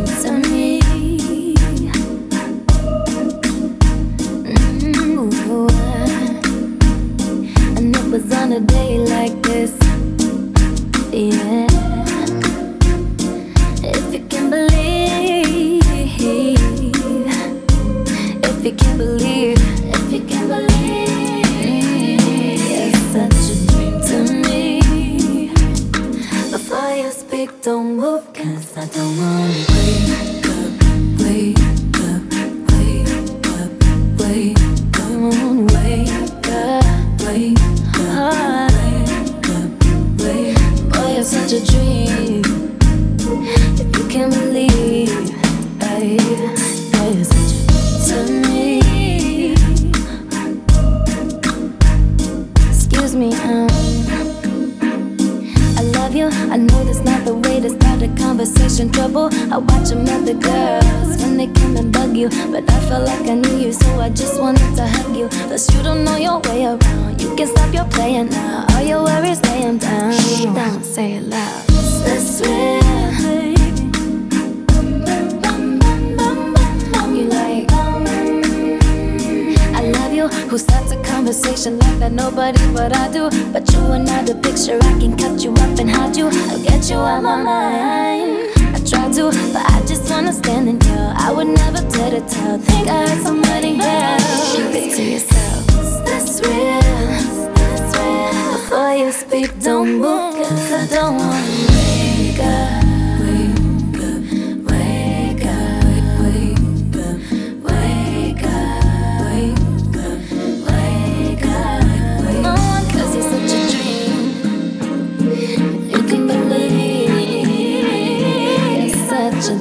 Mm-hmm. on a day like this. Yeah. Speak, don't move, cause I don't wanna wake up, wake up, wake up, wake up, wake up, wake up, wake up, wake up. Boy, you're such a dream. I know that's not the way to start a conversation. Trouble. I watch them other girls when they come and bug you. But I felt like I knew you, so I just wanted to hug you. Plus, you don't know your way around. You can stop your playing now. All your worries, lay down. Don't say it loud. That's. Conversation like that? Nobody but I do. But you are not the picture. I can cut you up and hide you. I'll get you out my mind. I try to, but I just wanna stand in you. I would never dare to tell. Think I heard somebody else. Keep it to yourself. That's real. That's real. Before you speak, don't move. Cause I don't wanna wake up.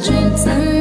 君子。